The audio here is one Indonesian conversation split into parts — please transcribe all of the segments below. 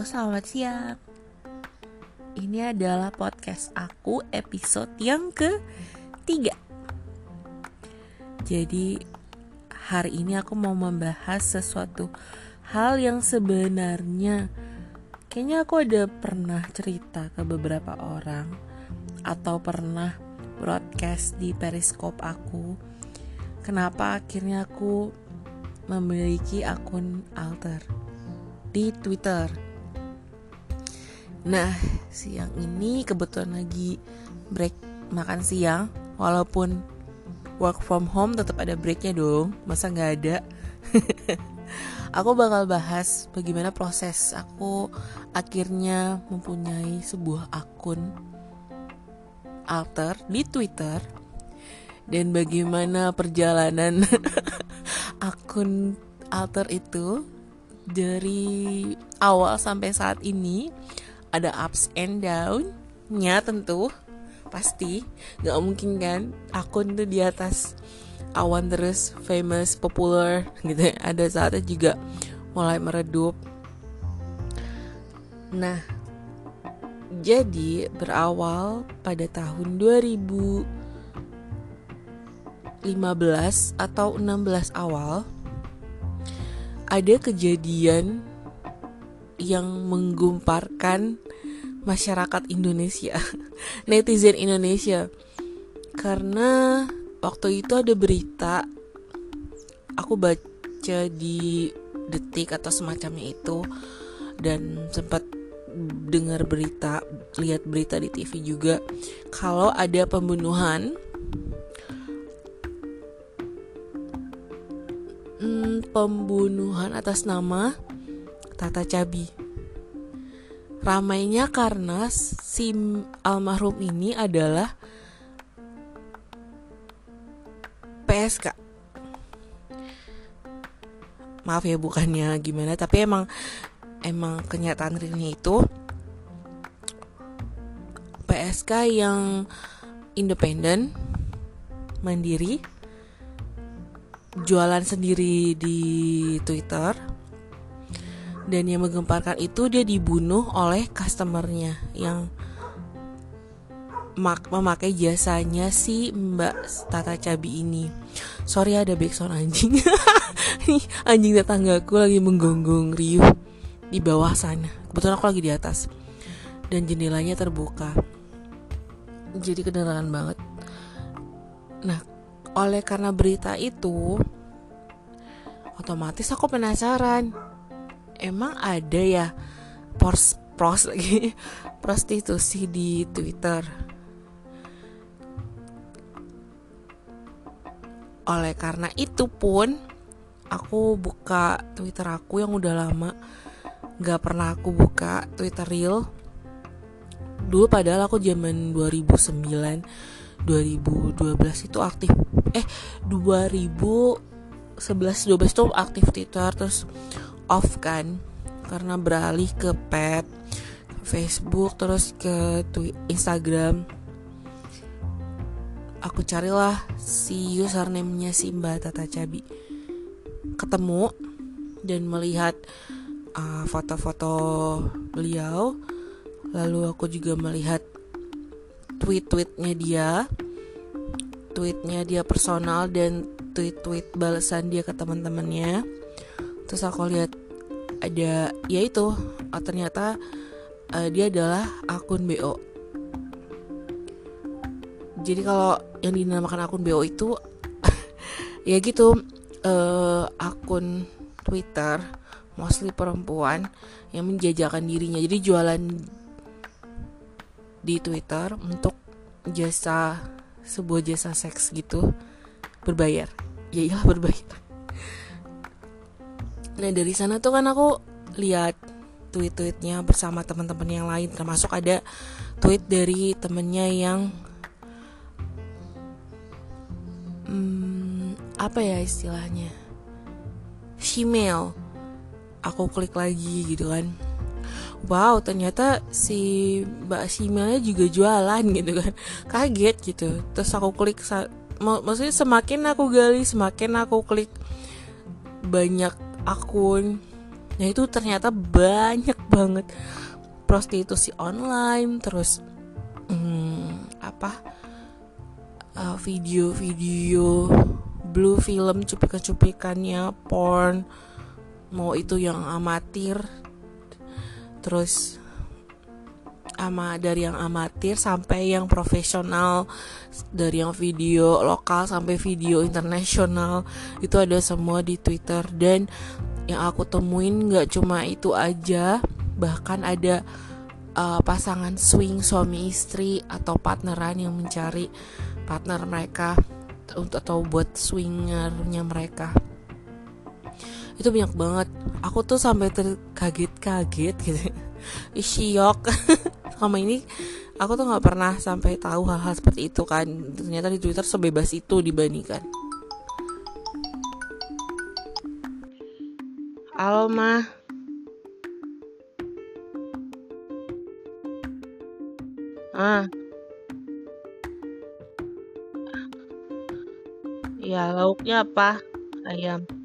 Selamat siang. Ini adalah podcast aku episode yang ketiga. Jadi hari ini aku mau membahas sesuatu hal yang sebenarnya kayaknya aku ada pernah cerita ke beberapa orang atau pernah broadcast di periskop aku. Kenapa akhirnya aku memiliki akun alter? di Twitter. Nah, siang ini kebetulan lagi break makan siang, walaupun work from home tetap ada breaknya dong, masa nggak ada? aku bakal bahas bagaimana proses aku akhirnya mempunyai sebuah akun alter di Twitter dan bagaimana perjalanan akun alter itu dari awal sampai saat ini ada ups and down-nya tentu pasti nggak mungkin kan akun tuh di atas awan terus famous popular gitu ya. ada saatnya juga mulai meredup nah jadi berawal pada tahun 2015 atau 16 awal ada kejadian yang menggumparkan masyarakat Indonesia, netizen Indonesia. Karena waktu itu ada berita aku baca di detik atau semacamnya itu dan sempat dengar berita, lihat berita di TV juga kalau ada pembunuhan hmm, pembunuhan atas nama Tata Cabi. Ramainya karena si almarhum ini adalah PSK. Maaf ya bukannya gimana, tapi emang emang kenyataan realnya itu PSK yang independen, mandiri, jualan sendiri di Twitter dan yang menggemparkan itu dia dibunuh oleh customernya yang mak memakai jasanya si Mbak Tata Cabi ini. Sorry ada backsound anjing. anjing tetanggaku lagi menggonggong riuh di bawah sana. Kebetulan aku lagi di atas. Dan jendelanya terbuka. Jadi kedengaran banget. Nah, oleh karena berita itu otomatis aku penasaran emang ada ya pros pros lagi prostitusi di Twitter? Oleh karena itu pun aku buka Twitter aku yang udah lama. Gak pernah aku buka Twitter real dulu padahal aku zaman 2009 2012 itu aktif. Eh 2011 12 itu aktif Twitter. Terus off kan. Karena beralih ke pet Facebook terus ke Instagram. Aku carilah si username-nya si Mbak Tata Cabi. Ketemu dan melihat uh, foto-foto beliau. Lalu aku juga melihat tweet-tweetnya dia. Tweetnya dia personal dan tweet-tweet balasan dia ke teman-temannya. Terus aku lihat ada ya itu oh, ternyata uh, dia adalah akun BO jadi kalau yang dinamakan akun BO itu ya gitu uh, akun Twitter mostly perempuan yang menjajakan dirinya. Jadi jualan di Twitter untuk jasa sebuah jasa seks gitu berbayar. Ya iyalah berbayar nah dari sana tuh kan aku lihat tweet-tweetnya bersama teman-teman yang lain. Termasuk ada tweet dari temennya yang hmm, apa ya istilahnya? Shemale. Aku klik lagi gitu kan. Wow ternyata si Mbak Simanya juga jualan gitu kan. Kaget gitu. Terus aku klik maksudnya semakin aku gali semakin aku klik banyak akun. Nah itu ternyata banyak banget. Prostitusi online terus hmm, apa uh, video-video blue film cuplikan-cuplikannya porn mau itu yang amatir. Terus ama dari yang amatir sampai yang profesional dari yang video lokal sampai video internasional itu ada semua di Twitter. Dan yang aku temuin nggak cuma itu aja bahkan ada uh, pasangan swing suami istri atau partneran yang mencari partner mereka atau buat swingernya mereka itu banyak banget. Aku tuh sampai terkaget-kaget gitu. Isyok sama ini aku tuh nggak pernah sampai tahu hal-hal seperti itu kan. Ternyata di twitter sebebas itu dibandingkan. Halo mah ah ya lauknya apa? Ayam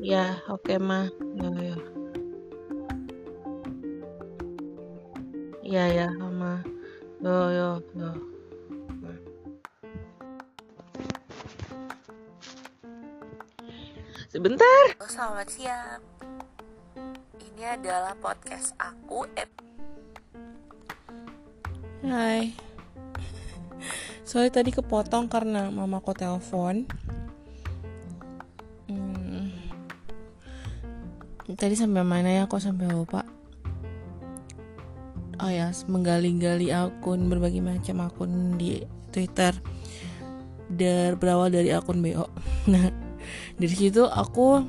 ya oke okay, mah ya ya. Ya ya sama yo yo yo. Sebentar. Selamat siang. Ini adalah podcast aku Hai. Soalnya tadi kepotong karena mamaku telepon tadi sampai mana ya kok sampai lupa? Oh ya menggali-gali akun berbagai macam akun di Twitter. Dan berawal dari akun BO nah dari situ aku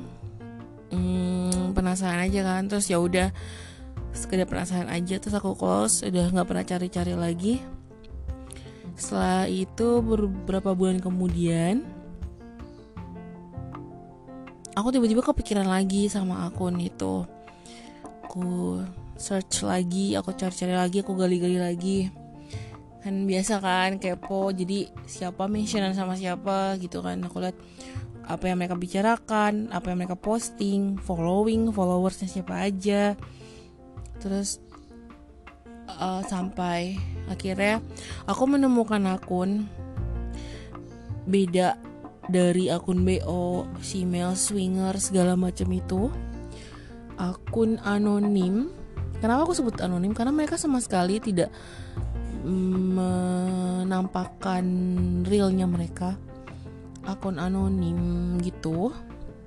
hmm, penasaran aja kan terus ya udah sekedar penasaran aja terus aku close udah nggak pernah cari-cari lagi. Setelah itu beberapa bulan kemudian aku tiba-tiba kepikiran lagi sama akun itu. Aku search lagi aku cari-cari lagi aku gali-gali lagi. Kan biasa kan kepo. Jadi siapa mentionan sama siapa gitu kan. Aku lihat apa yang mereka bicarakan apa yang mereka posting following followersnya siapa aja. Terus uh, sampai akhirnya aku menemukan akun beda dari akun BO, email swinger segala macam itu. Akun anonim. Kenapa aku sebut anonim? Karena mereka sama sekali tidak menampakkan realnya mereka. Akun anonim gitu.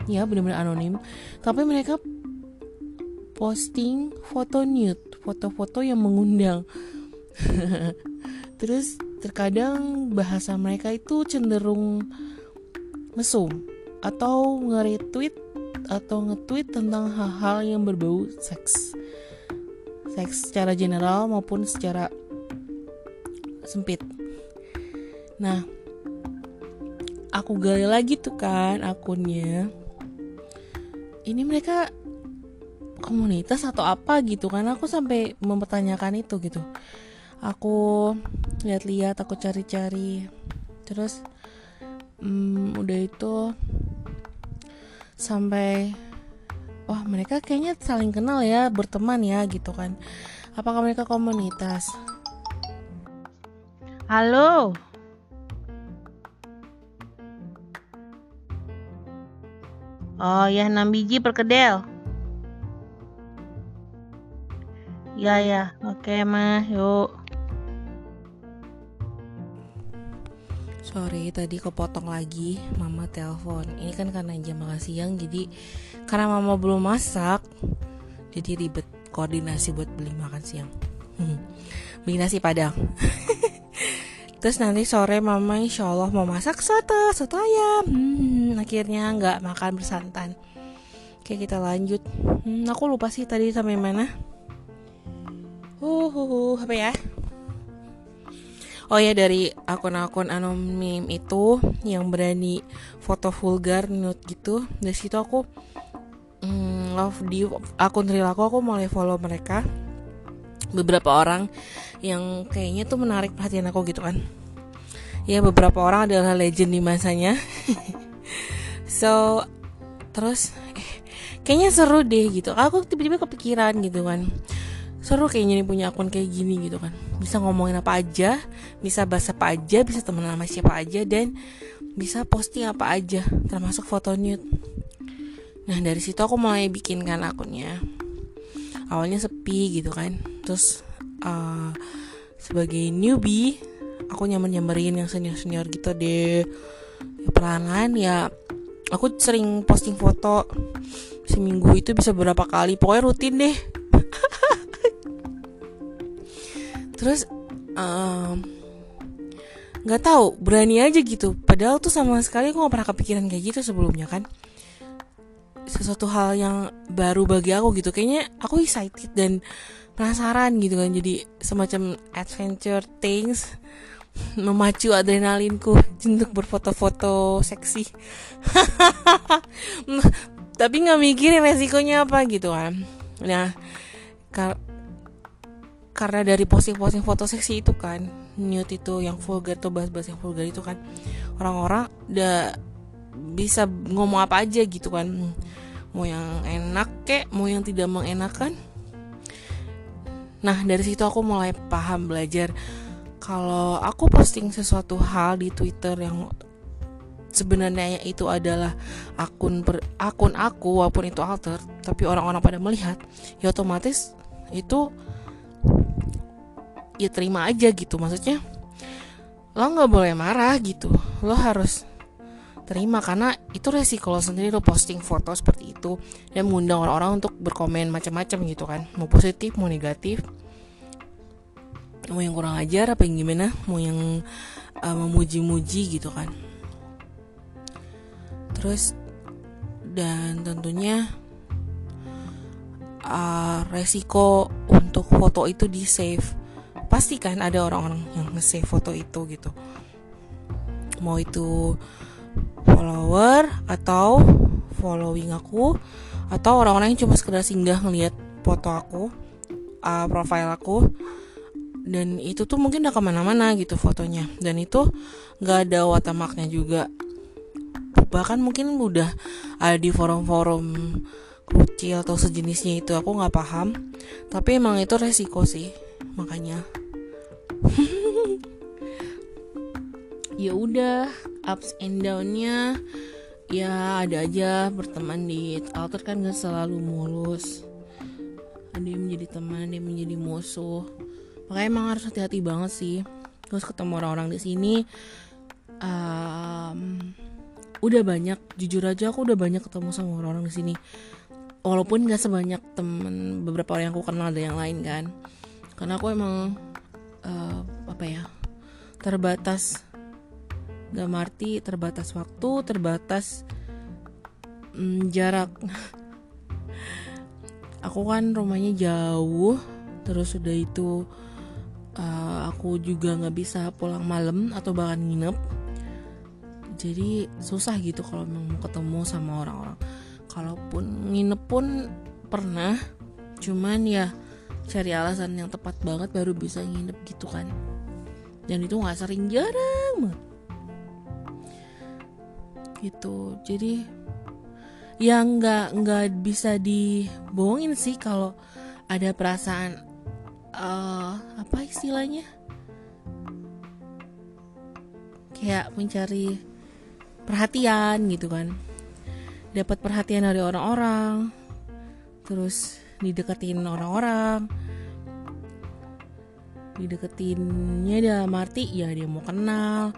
Ya benar-benar anonim. Tapi mereka posting foto nude foto-foto yang mengundang. Terus terkadang bahasa mereka itu cenderung mesum atau nge-retweet atau nge-tweet tentang hal-hal yang berbau seks. Seks secara general maupun secara sempit. Nah, aku gali lagi tuh kan akunnya. Ini mereka komunitas atau apa gitu kan aku sampai mempertanyakan itu gitu. Aku lihat-lihat, aku cari-cari. Terus hmm, udah itu sampai wah mereka kayaknya saling kenal ya berteman ya gitu kan. Apakah mereka komunitas? Halo? Oh ya 6 biji perkedel ya ya oke mah yuk Sorry tadi kepotong lagi. Mama telepon. Ini kan karena jam makan siang Jadi karena mama belum masak Jadi ribet koordinasi buat beli makan siang. Beli nasi padang. Terus nanti sore mama insya Allah mau masak soto Soto ayam. Hmm, Akhirnya nggak makan bersantan. Oke kita lanjut. Hmm, Aku lupa sih tadi sampai mana. Uh, uh, uh apa ya oh ya dari akun-akun anonim itu yang berani foto vulgar nude gitu dari situ aku mm, love di akun real aku aku mulai follow mereka. Beberapa orang yang kayaknya tuh menarik perhatian aku gitu kan. Ya beberapa orang adalah legend di masanya. So terus eh, kayaknya seru deh gitu. Aku tiba-tiba kepikiran gitu kan seru kayaknya nih punya akun kayak gini gitu kan. Bisa ngomongin apa aja bisa bahas apa aja bisa temen sama siapa aja dan bisa posting apa aja termasuk foto nude. Nah dari situ aku mulai bikin kan akunnya. Awalnya sepi gitu kan. Terus uh, sebagai newbie aku nyaman nyamperin yang senior senior gitu deh. Ya, ya aku sering posting foto. Seminggu itu bisa berapa kali pokoknya rutin deh terus nggak um, tahu berani aja gitu. Padahal tuh sama sekali aku nggak pernah kepikiran kayak gitu sebelumnya kan. Sesuatu hal yang baru bagi aku gitu. Kayaknya aku excited dan penasaran gitu kan. Jadi semacam adventure things memacu adrenalinku untuk berfoto-foto seksi. Tapi nggak mikirin resikonya apa gitu kan. Nah karena dari posting-posting foto seksi itu kan nude itu yang vulgar tuh bahas-bahas yang vulgar itu kan orang-orang udah bisa ngomong apa aja gitu kan. Mau yang enak kek mau yang tidak mengenakan. Nah dari situ aku mulai paham belajar. Kalau aku posting sesuatu hal di Twitter yang sebenarnya itu adalah akun per, akun aku walaupun itu alter tapi orang-orang pada melihat ya otomatis itu ya terima aja gitu maksudnya. Lo nggak boleh marah gitu. Lo harus terima karena itu resiko lo sendiri lo posting foto seperti itu dan mengundang orang-orang untuk berkomen macam-macam gitu kan. Mau positif mau negatif. Mau yang kurang ajar apa yang gimana mau yang uh, memuji-muji gitu kan. Terus dan tentunya uh, resiko untuk foto itu di save pasti kan ada orang-orang yang nge-save foto itu gitu. Mau itu follower atau following aku atau orang-orang yang cuma sekedar singgah ngelihat foto aku uh, profile aku. Dan itu tuh mungkin udah ke mana-mana gitu fotonya. Dan itu nggak ada watermarknya juga. Bahkan mungkin udah ada di forum-forum kecil atau sejenisnya itu aku nggak paham. Tapi emang itu resiko sih makanya ya udah ups and downnya. Ya ada aja berteman di alter kan gak selalu mulus. Ada yang menjadi teman ada yang menjadi musuh. Makanya emang harus hati-hati banget sih. Terus ketemu orang-orang di sini um, udah banyak jujur aja aku udah banyak ketemu sama orang-orang di sini. Walaupun gak sebanyak temen beberapa orang yang aku kenal ada yang lain kan. Karena aku emang uh, apa ya terbatas gak marti terbatas waktu terbatas mm, jarak. Aku kan rumahnya jauh terus udah itu uh, aku juga nggak bisa pulang malam atau bahkan nginep. Jadi susah gitu kalau mau ketemu sama orang-orang. Kalaupun nginep pun pernah cuman ya cari alasan yang tepat banget baru bisa nginep gitu kan. Dan itu nggak sering jarang banget. Gitu. Jadi yang nggak nggak bisa dibohongin sih kalau ada perasaan uh, apa istilahnya? Kayak mencari perhatian gitu kan. Dapat perhatian dari orang-orang terus dideketin orang-orang. Dideketinnya dalam arti ya dia mau kenal.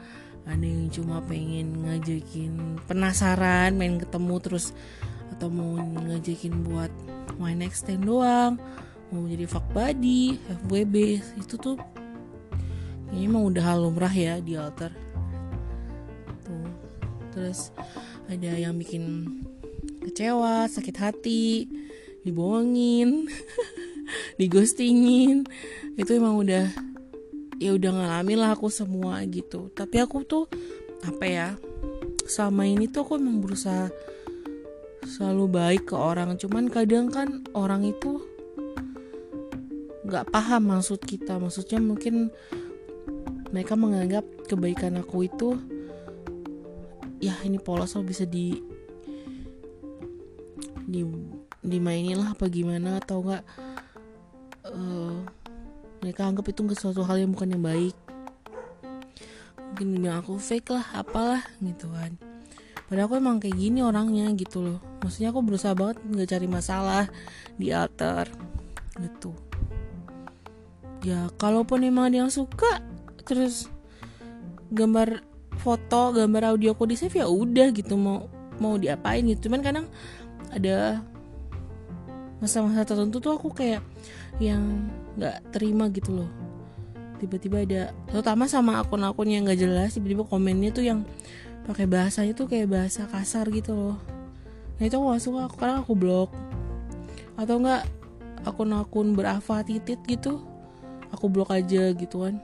Ada yang cuma pengen ngajakin penasaran main ketemu terus atau mau ngajakin buat main extend doang mau jadi fuck buddy FWB itu tuh kayaknya emang udah hal lumrah ya di altar. Tuh terus ada yang bikin kecewa sakit hati dibohongin digostingin. Itu emang udah ya udah ngalamin lah aku semua gitu. Tapi aku tuh apa ya sama ini tuh aku emang berusaha selalu baik ke orang. Cuman kadang kan orang itu nggak paham maksud kita. Maksudnya mungkin mereka menganggap kebaikan aku itu ya ini polos bisa di di dimainin lah apa gimana atau enggak uh, mereka anggap itu sesuatu hal yang bukan yang baik. Mungkin bilang aku fake lah apalah gitu kan. Padahal aku emang kayak gini orangnya gitu loh. Maksudnya aku berusaha banget nggak cari masalah di altar gitu. Ya kalaupun emang ada yang suka terus gambar foto gambar audio aku di save ya udah gitu mau mau diapain gitu. Cuman kadang ada masa-masa tertentu tuh aku kayak yang nggak terima gitu loh. Tiba-tiba ada terutama sama akun-akun yang nggak jelas tiba-tiba komennya tuh yang pakai bahasanya tuh kayak bahasa kasar gitu loh. Nah itu aku gak suka aku kadang aku blok. Atau enggak akun-akun berafa titit gitu aku blok aja gitu kan.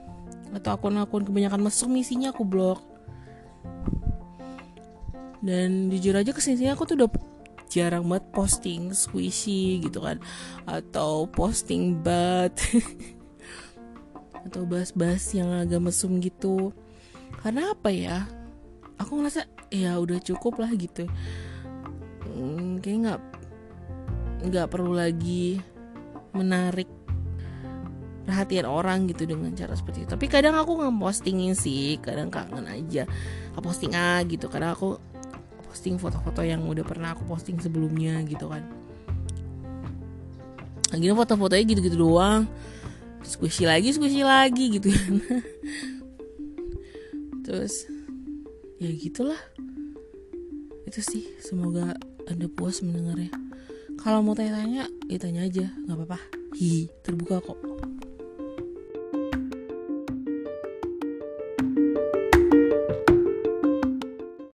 Atau akun-akun kebanyakan mesum isinya aku blok. Dan jujur aja ke sini aku tuh udah jarang banget posting squishy gitu kan. Atau posting bat atau bahas-bahas yang agak mesum gitu. Karena apa ya? Aku ngerasa ya udah cukup lah gitu. Hmm, kayak nggak nggak perlu lagi menarik perhatian orang gitu dengan cara seperti itu. Tapi kadang aku nggak postingin sih kadang kangen aja. Posting ah gitu karena aku posting foto-foto yang udah pernah aku posting sebelumnya gitu kan. Lagi foto-fotonya gitu-gitu doang. Squishy lagi squishy lagi gitu kan. Terus ya gitulah. Itu sih semoga anda puas mendengarnya. Kalau mau tanya-tanya ya tanya aja. Nggak apa-apa. Hi terbuka kok